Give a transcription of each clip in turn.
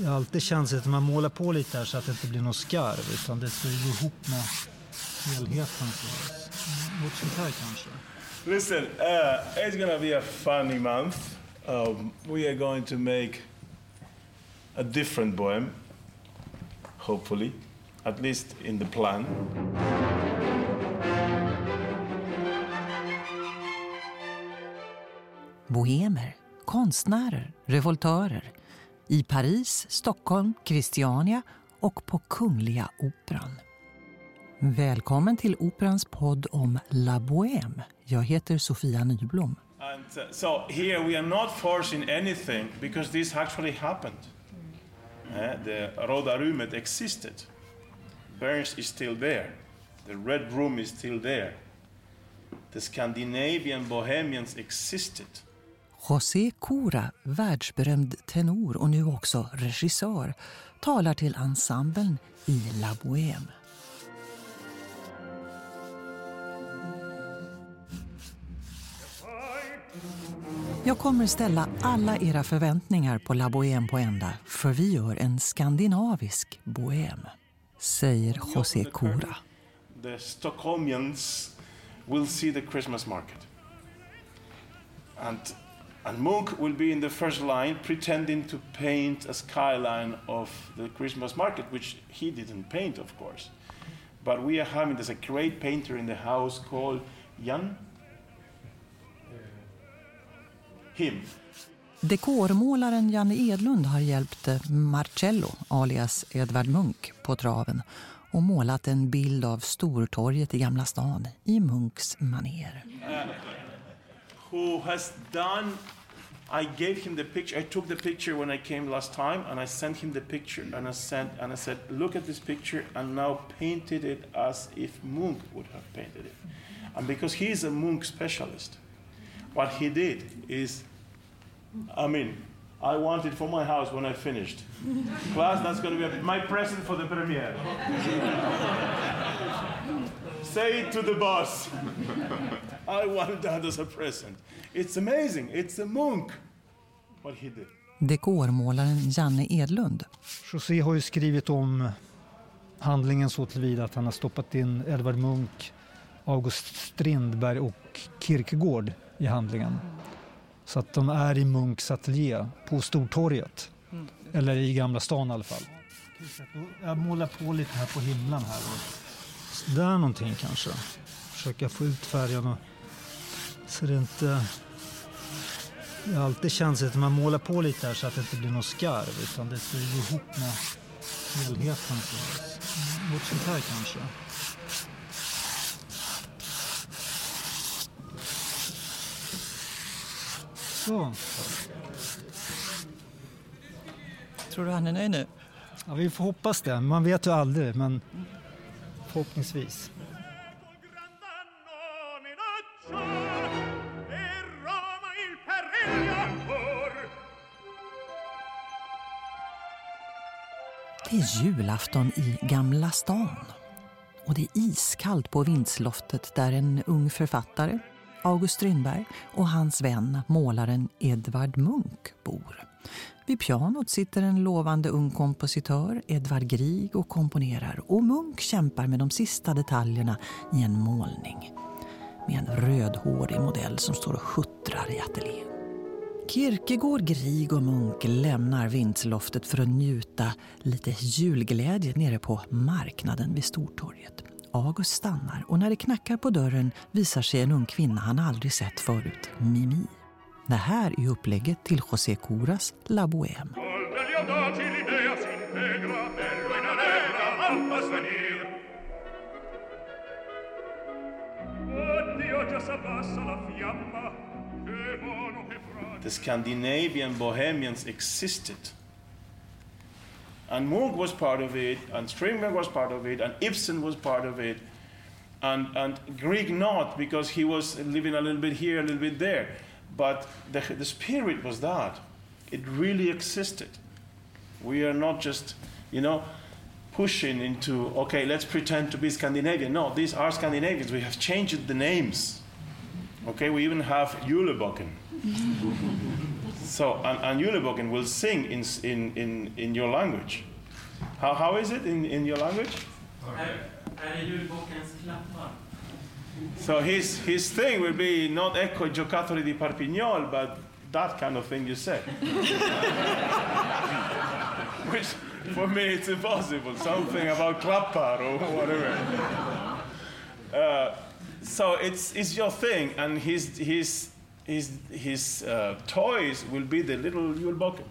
Det har alltid känts att man målar på lite här så att det inte blir något skarv utan det ska ju gå ihop med helheten. Något sånt här kanske. Listen, uh, it's gonna be a funny month. Um, we are going to make a different poem, hopefully, at least in the plan. Bohemer, konstnärer, revoltörer. I Paris, Stockholm, Christiania och på Kungliga Operan. Välkommen till Operans podd om La Bohème. Jag heter Sofia Nyblom. And uh, so here we are not forcing anything because this actually happened. Uh, the Roda Rumet existed. Burns is still there. The Red Room is still there. The Scandinavian Bohemians existed. José Cora, världsberömd tenor och nu också regissör, talar till ensemblen i La Bohème. Jag kommer ställa alla era förväntningar på La Bohème på ända för vi gör en skandinavisk bohème, säger José Cora. The Stockholmians will see the Christmas market. And, and Munch will be in the first line pretending to paint a skyline of the Christmas market, which he didn't paint, of course. But we are having, there's a great painter in the house called Jan him. Dekormålaren Janne Edlund har hjälpt Marcello, alias Edvard Munch, på traven och målat en bild av Stortorget i Gamla stan i Munchs maner. Who has done I gave him the picture. I took the picture when I came last time, and I sent him the picture, and I sent and I said, "Look at this picture," and now painted it as if Munch would have painted it, and because he is a Munch specialist, what he did is I mean, I want it for my house when I finished. Class, that's going to be my present for the premiere. Say it to the boss. I want that as a present. It's amazing. It's a monk. What he did. Dekormålaren Janne Edlund. José har ju skrivit om handlingen så tillvida att han har stoppat in Edvard Munch, August Strindberg och Kierkegaard i handlingen. Så att de är i Munks ateljé på Stortorget. Mm. Eller i Gamla stan i alla fall. Jag målar på lite här på himlen här. Där någonting kanske. Försöka få ut färgen så det inte... Det har alltid känts att man målar på lite här så att det inte blir något skarv utan det ska gå ihop med helheten. Något sånt här kanske. Så. Tror du han är nöjd nu? Ja, vi får hoppas det. Man vet ju aldrig, men förhoppningsvis. Det är julafton i Gamla stan. Och det är iskallt på vindsloftet där en ung författare, August Strindberg och hans vän, målaren Edvard Munch, bor. Vid pianot sitter en lovande ung kompositör, Edvard Grieg, och komponerar. Och Munch kämpar med de sista detaljerna i en målning. Med en rödhårig modell som står och huttrar i ateljén. Kierkegaard, Grieg och Munk lämnar vindsloftet för att njuta lite julglädje nere på marknaden vid Stortorget. August stannar och när det knackar på dörren visar sig en ung kvinna han aldrig sett förut, Mimi. Det här är upplägget till José Coras La Bohème. The Scandinavian Bohemians existed. And Munch was part of it, and Strindberg was part of it, and Ibsen was part of it, and, and Grieg not, because he was living a little bit here, a little bit there. But the, the spirit was that. It really existed. We are not just, you know, pushing into, okay, let's pretend to be Scandinavian. No, these are Scandinavians. We have changed the names. Okay, we even have Julebocken. so, and, and Juleboken will sing in, in, in, in your language. How, how is it in, in your language? So his, his thing will be not Ecco Giocattoli di Parpignol, but that kind of thing you say. Which, for me, it's impossible. Something about Klappar or whatever. Uh, so it's, it's your thing, and his, his, his, his uh, toys will be the little Julbocken.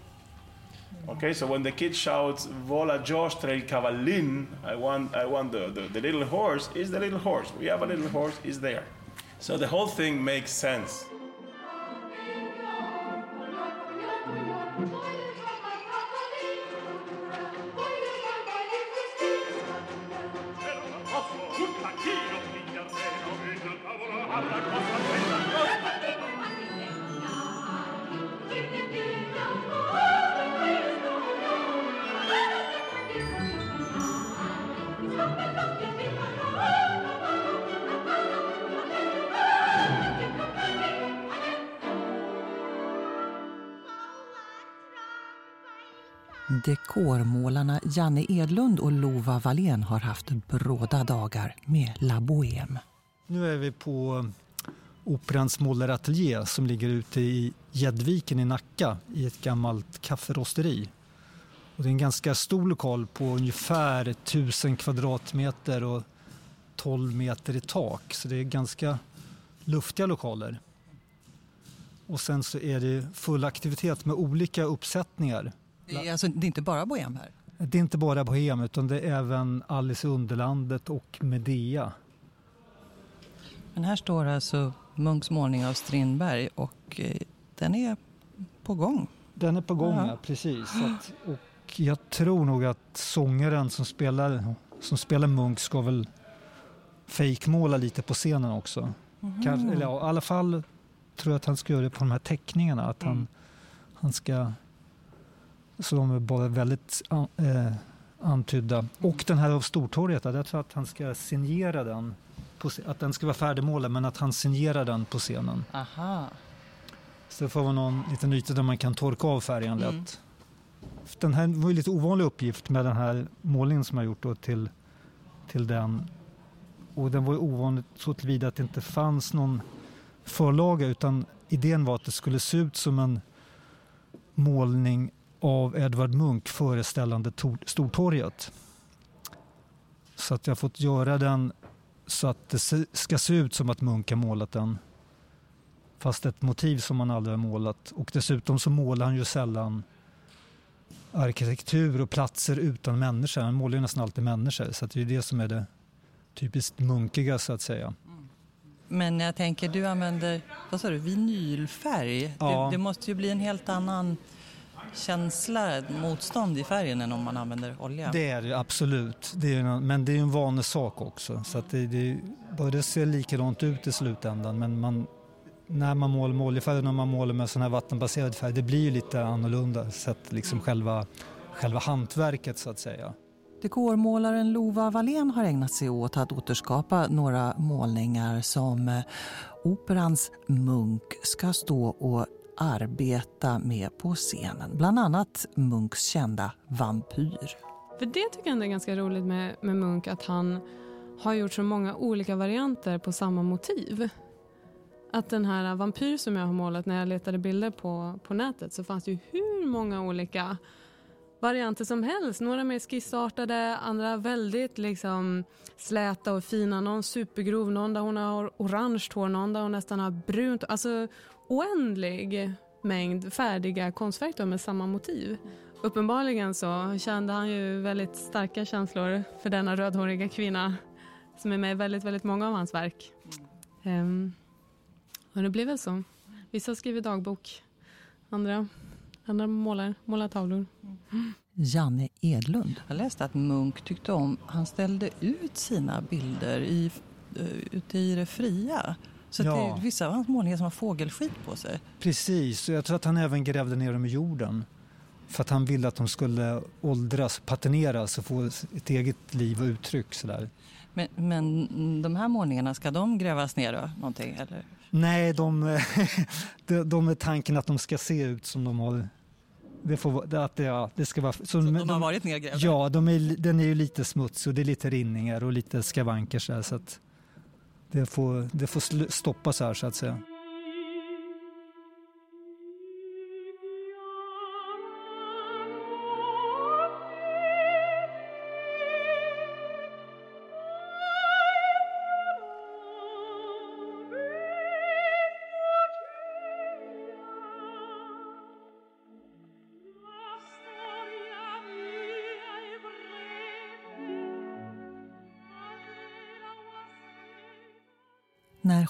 Okay, so when the kid shouts "Vola giostra il cavallin," I want, I want the, the, the little horse is the little horse. We have a little horse, is there. So the whole thing makes sense. Dekormålarna Janne Edlund och Lova Wallén har haft bråda dagar med La Bohème. Nu är vi på Operans målarateljé som ligger ute i Gäddviken i Nacka i ett gammalt kafferosteri. Och det är en ganska stor lokal på ungefär 1000 kvadratmeter och 12 meter i tak. Så det är ganska luftiga lokaler. Och sen så är det full aktivitet med olika uppsättningar. Det är, alltså, det är inte bara Bohem här? Det är inte bara Bohem utan det är även Alice i Underlandet och Medea. Men här står alltså Munks målning av Strindberg och eh, den är på gång. Den är på gång, ja. precis. Att, och jag tror nog att sångaren som spelar, som spelar Munk ska väl fejkmåla lite på scenen också. Mm. Kanske, eller ja, I alla fall tror jag att han ska göra det på de här teckningarna. Att han, mm. han ska så de är bara väldigt eh, antydda. Och den här av Stortorget, jag tror att han ska signera den. På, att den ska vara färdigmålad men att han signerar den på scenen. Aha. Så det får vara någon liten yta där man kan torka av färgen mm. lätt. Den här var ju lite ovanlig uppgift med den här målningen som jag gjort då till, till den. Och den var ju ovanlig så tillvida att det inte fanns någon förlaga utan idén var att det skulle se ut som en målning av Edvard Munch föreställande Stortorget. Så att jag har fått göra den så att det ska se ut som att Munch har målat den. Fast ett motiv som han aldrig har målat. Och dessutom så målar han ju sällan arkitektur och platser utan människor. Han målar ju nästan alltid människor. Så det är det som är det typiskt munkiga så att säga. Men jag tänker, du använder vad sa du, vinylfärg. Ja. Det, det måste ju bli en helt annan känsla, motstånd i färgen än om man använder olja? Det är det absolut, det är, men det är en vanesak också. Så att det, det, det ser likadant ut i slutändan men man, när man målar med oljefärg och när man målar med sån här vattenbaserad färg det blir ju lite annorlunda sett liksom själva, själva hantverket så att säga. Dekormålaren Lova Wallén har ägnat sig åt att återskapa några målningar som eh, Operans Munk ska stå och arbeta med på scenen. Bland annat Munks kända Vampyr. För det tycker jag är ganska roligt med, med Munk att han har gjort så många olika varianter på samma motiv. Att den här vampyr som jag har målat när jag letade bilder på, på nätet så fanns det ju hur många olika varianter som helst. Några mer skissartade, andra väldigt liksom släta och fina. Någon supergrov, någon där hon har orange hår, någon där hon nästan har brunt. Alltså oändlig mängd färdiga konstverk med samma motiv. Uppenbarligen så kände han ju väldigt starka känslor för denna rödhåriga kvinna som är med i väldigt, väldigt många av hans verk. Um, och det blev väl så. Vissa skriver dagbok, andra, andra målar, målar tavlor. Mm. Janne Edlund. Jag läste att Munk tyckte om, han ställde ut sina bilder i, uh, ute i det fria. Så ja. det är vissa av hans målningar som har fågelskit på sig. Precis, och jag tror att han även grävde ner dem i jorden. För att han ville att de skulle åldras, patineras och få ett eget liv och uttryck. Sådär. Men, men de här målningarna, ska de grävas ner då? Någonting, eller? Nej, de, de, de är tanken att de ska se ut som de har... Det, får, att det, ja, det ska vara... Så, så de, har varit nedgrävda? Ja, de är, den är ju lite smutsig och det är lite rinningar och lite skavanker så, här, så att det får, det får stoppas här så att säga.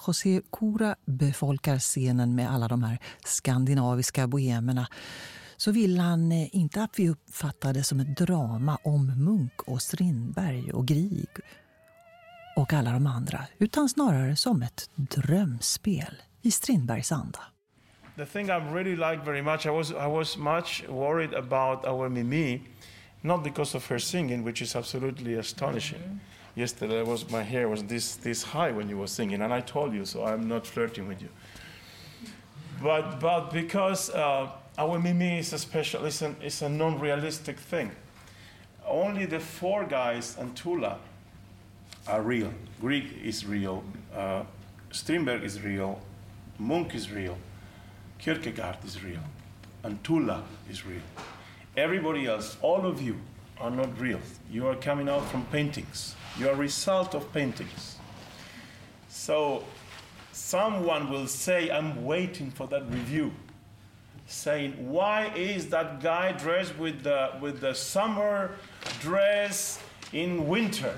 José Cura befolkar scenen med alla de här skandinaviska bohemerna så vill han eh, inte att vi uppfattar det som ett drama om Munk och Strindberg och Grieg och alla de andra, utan snarare som ett drömspel i Strindbergs anda. The thing I really liked very much, I was, I was much worried about our Mimi, not because of her singing, which is absolutely astonishing. Mm -hmm yesterday was my hair was this this high when you were singing, and I told you, so I'm not flirting with you. But but because uh, our Mimi is a special, it's, an, it's a non-realistic thing. Only the four guys and Tula are real. Greek is real. Uh, Strindberg is real. Munch is real. Kierkegaard is real. And Tula is real. Everybody else, all of you, are not real. You are coming out from paintings. You're a result of paintings. So someone will say, I'm waiting for that review, saying, why is that guy dressed with the, with the summer dress in winter?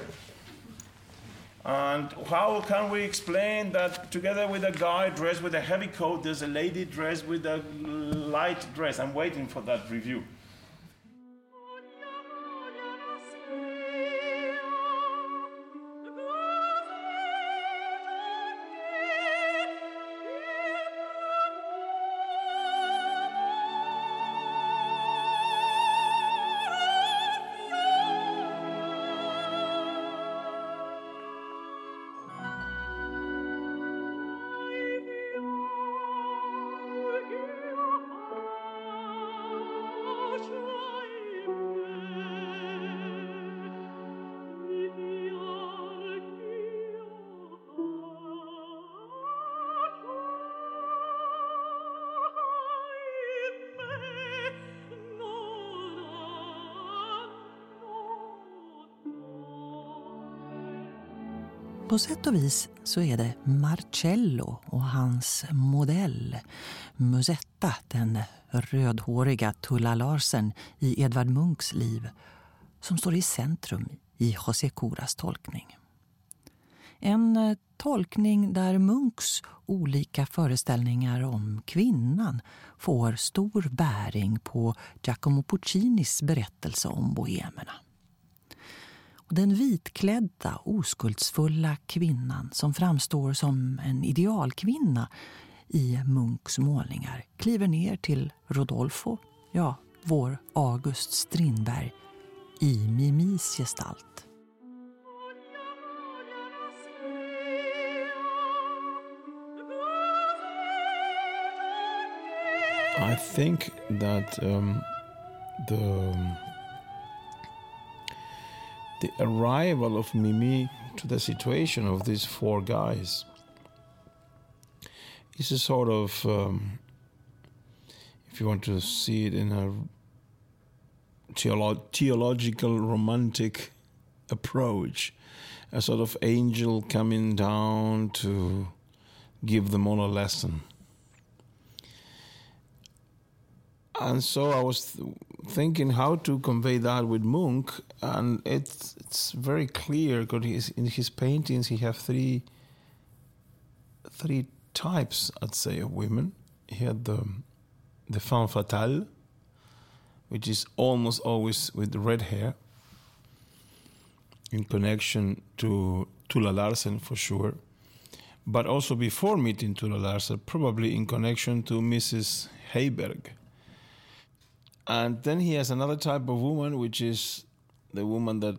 And how can we explain that together with a guy dressed with a heavy coat, there's a lady dressed with a light dress? I'm waiting for that review. På sätt och vis så är det Marcello och hans modell Musetta, den rödhåriga Tulla Larsen i Edvard Munchs liv som står i centrum i José Coras tolkning. En eh, tolkning där Munchs olika föreställningar om kvinnan får stor bäring på Giacomo Puccinis berättelse om bohemerna. Den vitklädda, oskuldsfulla kvinnan som framstår som en idealkvinna i Munchs målningar kliver ner till Rodolfo, ja, vår August Strindberg, i Mimis gestalt. I think that um, the the arrival of Mimi to the situation of these four guys is a sort of, um, if you want to see it in a theolo- theological, romantic approach, a sort of angel coming down to give them all a lesson. And so I was th- thinking how to convey that with Munch, and it's it's very clear because in his paintings he have three three types, I'd say, of women. He had the the femme fatale, which is almost always with red hair, in connection to Tula Larsen for sure, but also before meeting Tula Larsen, probably in connection to Mrs. Heiberg and then he has another type of woman, which is the woman that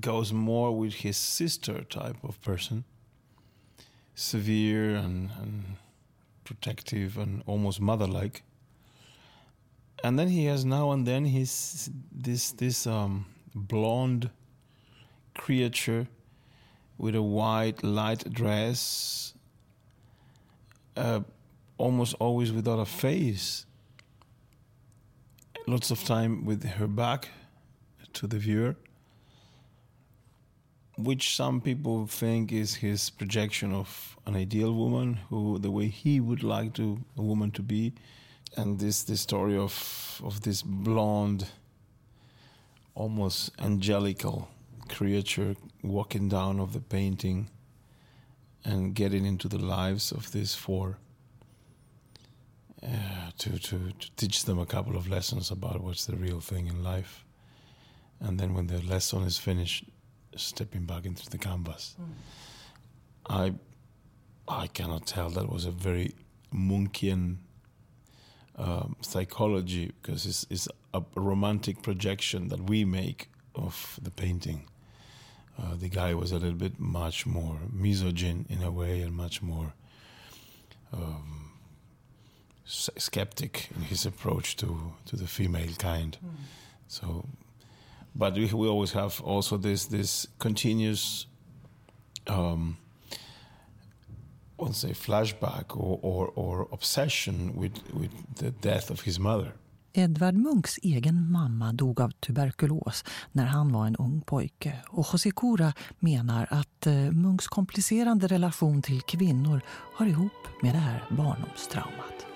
goes more with his sister type of person, severe and, and protective and almost mother-like. And then he has now and then his this this um, blonde creature with a white light dress, uh, almost always without a face. Lots of time with her back to the viewer, which some people think is his projection of an ideal woman, who the way he would like to a woman to be, and this this story of of this blonde, almost angelical creature walking down of the painting and getting into the lives of these four. Uh, to, to, to teach them a couple of lessons about what's the real thing in life. And then when the lesson is finished, stepping back into the canvas. I I cannot tell. That was a very Munchian um, psychology because it's, it's a romantic projection that we make of the painting. Uh, the guy was a little bit much more misogyn in a way and much more um, skeptic in his approach to, to the female kind. So, but we, we always have also this this continuous, um, I say flashback or, or, or obsession with, with the death of his mother. Edvard Munchs egen mamma dog av tuberkulos när han var en ung pojke. Och José Cura menar att eh, Munchs komplicerande relation till kvinnor har ihop med det här barndomstraumat.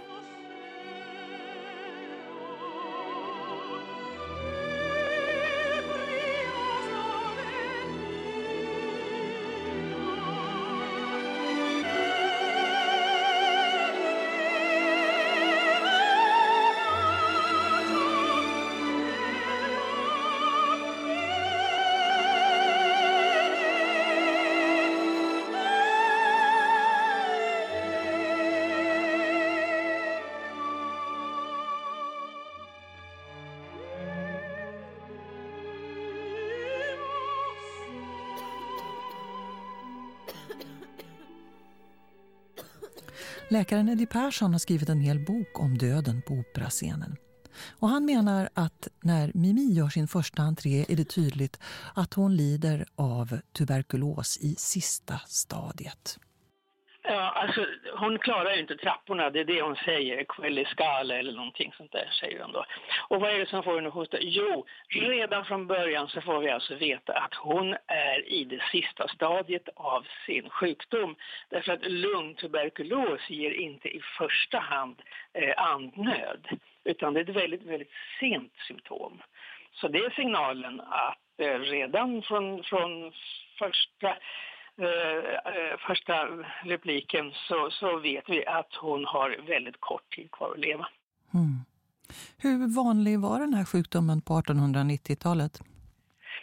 Läkaren Eddie Persson har skrivit en hel bok om döden på operascenen. Och han menar att när Mimi gör sin första entré är det tydligt att hon lider av tuberkulos i sista stadiet. Alltså, hon klarar ju inte trapporna, det är det hon säger. Quelliscale eller någonting sånt där säger hon då. Och vad är det som får henne att hosta? Jo, redan från början så får vi alltså veta att hon är i det sista stadiet av sin sjukdom. Därför att lungtuberkulos ger inte i första hand eh, andnöd, utan det är ett väldigt, väldigt sent symptom. Så det är signalen att eh, redan från, från första eh, första repliken så, så vet vi att hon har väldigt kort tid kvar att leva. Mm. Hur vanlig var den här sjukdomen på 1890-talet?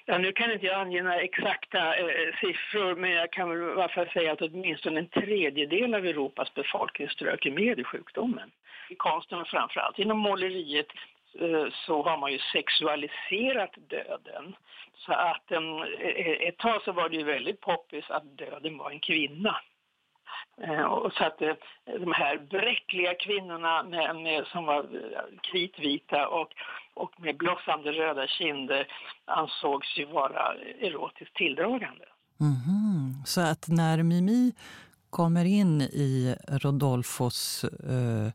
Ja, nu kan inte jag ange några exakta eh, siffror men jag kan väl fall säga att åtminstone en tredjedel av Europas befolkning ströker med i sjukdomen. I konsten och framförallt inom måleriet Eh, så har man ju sexualiserat döden. Så att en, eh, ett tag så var det ju väldigt poppis att döden var en kvinna. Eh, och så att de här bräckliga kvinnorna med, med, som var kritvita och, och med blossande röda kinder ansågs ju vara erotiskt tilldragande. Mm -hmm. Så att när Mimi kommer in i Rodolfos eh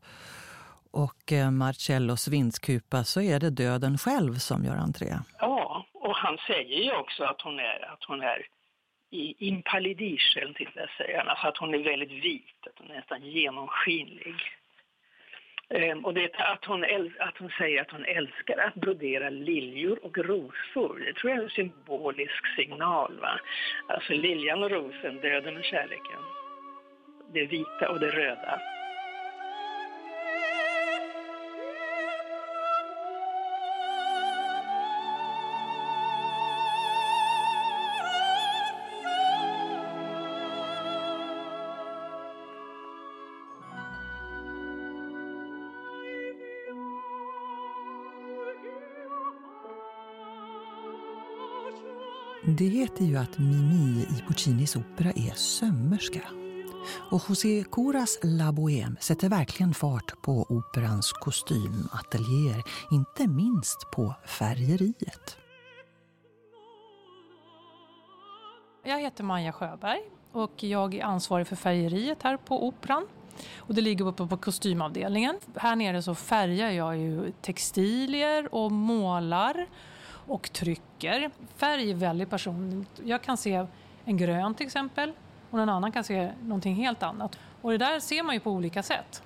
och eh, Marcellos vindskupa så är det döden själv som gör entré. Ja, och han säger ju också att hon är, att hon är i impalidischen, till jag säga, alltså att hon är väldigt vit, att hon är nästan genomskinlig. Ehm, och det att hon, att hon säger att hon älskar att brodera liljor och rosor, det tror jag är en symbolisk signal. Va? Alltså liljan och rosen, döden och kärleken. Det vita och det röda. Det heter ju att Mimi i Puccinis opera är sömmerska. Och José Coras La Bohème sätter verkligen fart på operans kostymateljéer, inte minst på färgeriet. Jag heter Maja Sjöberg och jag är ansvarig för färgeriet här på Operan. Och det ligger uppe på kostymavdelningen. Här nere så färgar jag ju textilier och målar och trycker. Färg är väldigt personligt. Jag kan se en grön till exempel och någon annan kan se någonting helt annat. Och det där ser man ju på olika sätt.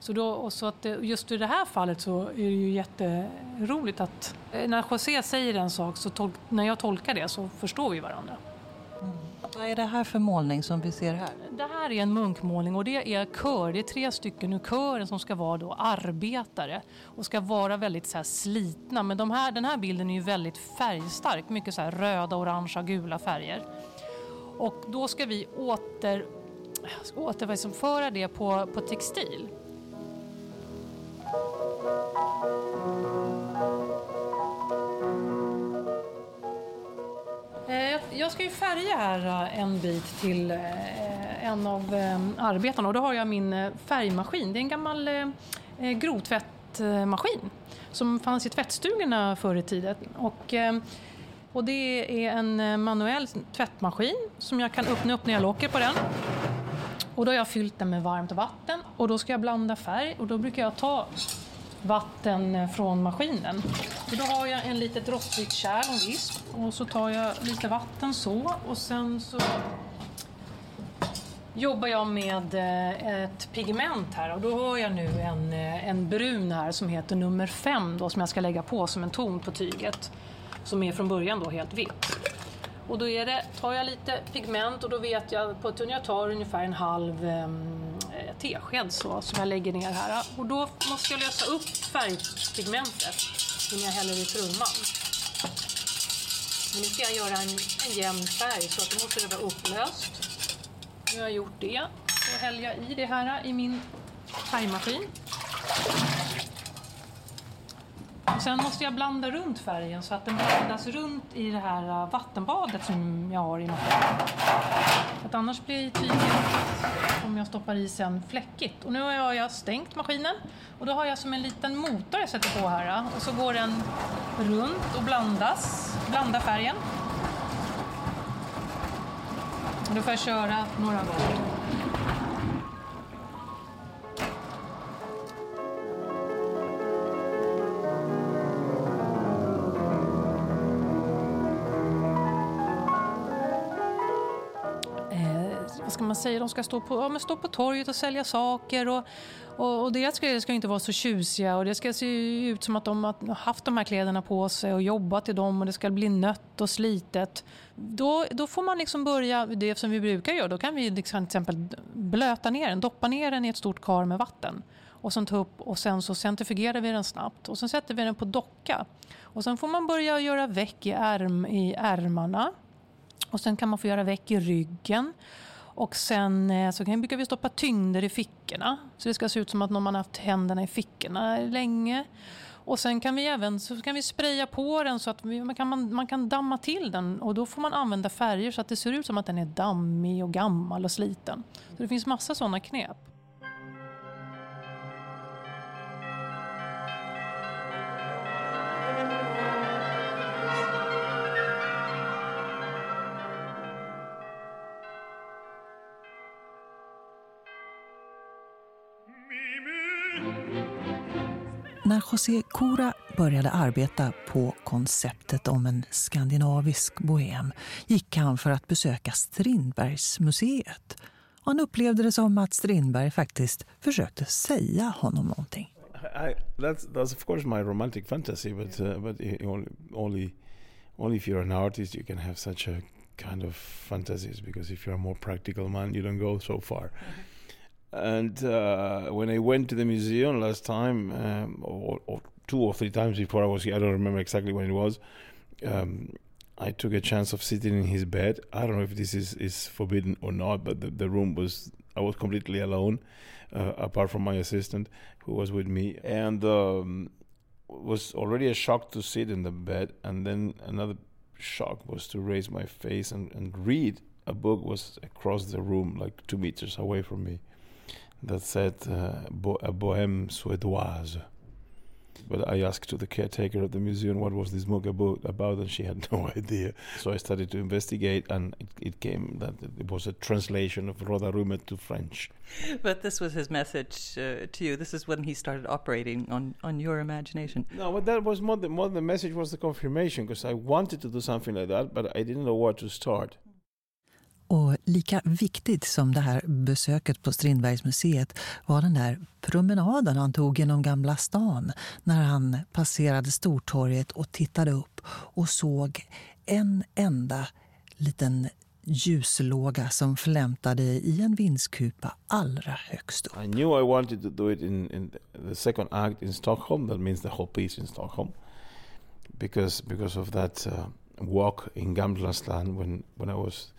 Så, då, och så att just i det här fallet så är det ju jätteroligt att eh, när José säger en sak så tol- när jag tolkar det så förstår vi varandra. Vad är det här för målning som vi ser här? Det här är en munkmålning och det är kör. Det är tre stycken ur kören som ska vara då arbetare och ska vara väldigt så här slitna. Men de här, den här bilden är ju väldigt färgstark, mycket så här röda, orangea, gula färger. Och då ska vi åter, återföra det på, på textil. Eh, jag ska ju färga här eh, en bit till eh, en av ehm, arbetarna och då har jag min eh, färgmaskin. Det är en gammal eh, eh, grovtvättmaskin som fanns i tvättstugorna förr i tiden. Och, ehm, och det är en manuell tvättmaskin som jag kan öppna upp när jag lockar på den. Och då har jag fyllt den med varmt vatten och då ska jag blanda färg och då brukar jag ta vatten från maskinen. Och då har jag en litet rostfritt kärl och visp och så tar jag lite vatten så och sen så jobbar jag med eh, ett pigment här och då har jag nu en, eh, en brun här som heter nummer 5 då som jag ska lägga på som en ton på tyget som är från början då helt vitt. Och då är det, tar jag lite pigment och då vet jag på att jag tar ungefär en halv ehm, eh, tesked så, som jag lägger ner här. Och då måste jag lösa upp färgpigmentet innan jag häller i trumman. Men nu ska jag göra en, en jämn färg så att då måste det vara upplöst. Nu har jag gjort det. Då häller jag i det här i min färgmaskin. Och sen måste jag blanda runt färgen så att den blandas runt i det här äh, vattenbadet som jag har i maskinen. Att annars blir tyget, om jag stoppar i sen, fläckigt. Och nu har jag stängt maskinen och då har jag som en liten motor jag sätter på här. Äh. Och så går den runt och blandas, blandar färgen. Du då får jag köra några gånger. Man säger, de ska stå på, ja, stå på torget och sälja saker och, och, och deras kläder ska inte vara så tjusiga och det ska se ut som att de har haft de här kläderna på sig och jobbat i dem och det ska bli nött och slitet. Då, då får man liksom börja, det som vi brukar göra, då kan vi liksom till exempel blöta ner den, doppa ner den i ett stort kar med vatten och sen ta upp och sen så centrifugerar vi den snabbt och sen sätter vi den på docka. Och sen får man börja göra väck i, ärm, i ärmarna och sen kan man få göra väck i ryggen och sen eh, så så brukar vi stoppa tyngder i fickorna. Så det ska se ut som att någon har haft händerna i fickorna länge. Och sen kan vi även så kan vi spraya på den så att vi, man, kan, man, man kan damma till den och då får man använda färger så att det ser ut som att den är dammig och gammal och sliten. Så det finns massa sådana knep. José Cora började arbeta på konceptet om en skandinavisk bohem gick han för att besöka Strindbergsmuseet. Han upplevde det som att Strindberg faktiskt försökte säga honom någonting. I, that's that's of course my romantic fantasy, but uh, but only only if you're an artist you can have such a kind of fantasies because if you're a more practical man you don't go so far. Mm -hmm. And uh, when I went to the museum last time, um, or, or, two or three times before I was here, I don't remember exactly when it was. Um, I took a chance of sitting in his bed. I don't know if this is, is forbidden or not, but the, the room was I was completely alone, uh, apart from my assistant who was with me, and um, was already a shock to sit in the bed, and then another shock was to raise my face and, and read a book was across the room, like two meters away from me, that said uh, Bo- a Bohème Suédoise. But I asked to the caretaker of the museum what was this book about, about, and she had no idea. So I started to investigate, and it, it came that it was a translation of Roda Rumet to French. But this was his message uh, to you. This is when he started operating on, on your imagination. No, but that was more the, more the message was the confirmation because I wanted to do something like that, but I didn't know where to start. Och lika viktigt som det här besöket på Strindbergsmuseet var den där promenaden han tog genom Gamla stan när han passerade Stortorget och tittade upp och såg en enda liten ljuslåga som flämtade i en vindskupa allra högst upp. I knew I wanted to do it in, in the second act in Stockholm. That means the whole piece in Stockholm, because because of that uh, walk in Gamla stan when when I was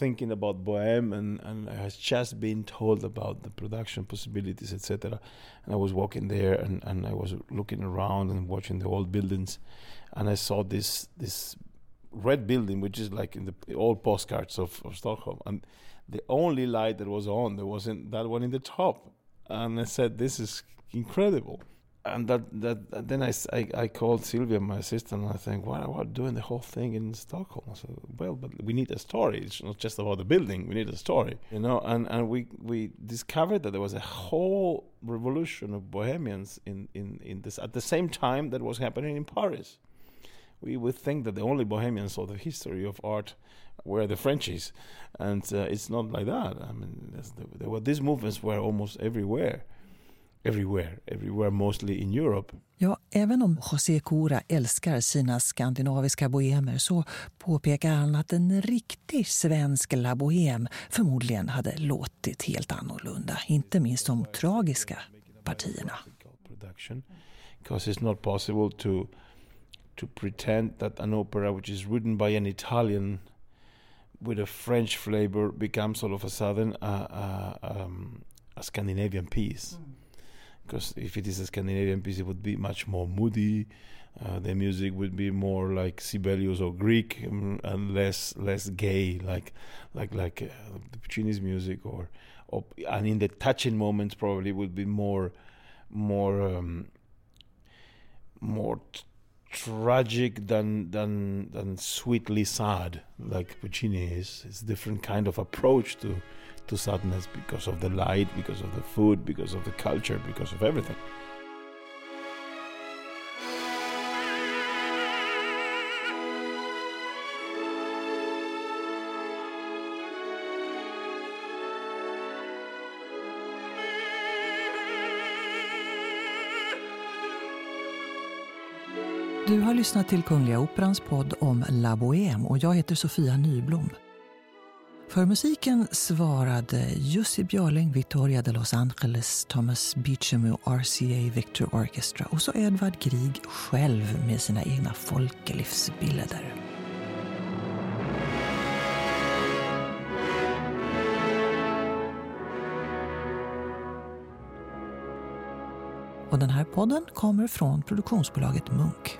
thinking about Bohème and, and I had just been told about the production possibilities, etc. And I was walking there and, and I was looking around and watching the old buildings, and I saw this this red building, which is like in the old postcards of, of Stockholm, and the only light that was on there wasn't that one in the top, and I said, "This is incredible." And that, that then I, I, I, called Sylvia, my assistant, and I think, why are we doing the whole thing in Stockholm? I said, well, but we need a story. It's not just about the building. We need a story, you know. And, and we, we discovered that there was a whole revolution of bohemians in, in, in this at the same time that was happening in Paris. We would think that the only bohemians of the history of art were the Frenchies, and uh, it's not like that. I mean, there were these movements were almost everywhere. Everywhere, everywhere mostly in Europe. Ja, även om José Cora älskar sina skandinaviska bohemer så påpekar han att en riktig svensk La Bohème förmodligen hade låtit helt annorlunda, inte minst de tragiska partierna. Because it's not possible to to pretend that an opera which is written by an Italian with a French flavor becomes sort of a sudden uh, uh, um, a Scandinavian piece. Mm because if it is a Scandinavian piece, it would be much more moody. Uh, the music would be more like Sibelius or Greek um, and less less gay, like like like uh, Puccini's music, or, or and in the touching moments probably would be more more um, more t- tragic than than than sweetly sad, like Puccini is. It's a different kind of approach to to sadness because of the light, because of the food, because of the culture, because of everything. Du har lyssnat till Kungliga Operans podd om La Bohème och jag heter Sofia Nyblom. För musiken svarade Jussi Björling, Victoria de Los Angeles, Thomas Beecham och RCA Victor Orchestra och så Edvard Grieg själv med sina egna folkelivsbilder. Och den här podden kommer från produktionsbolaget Munk.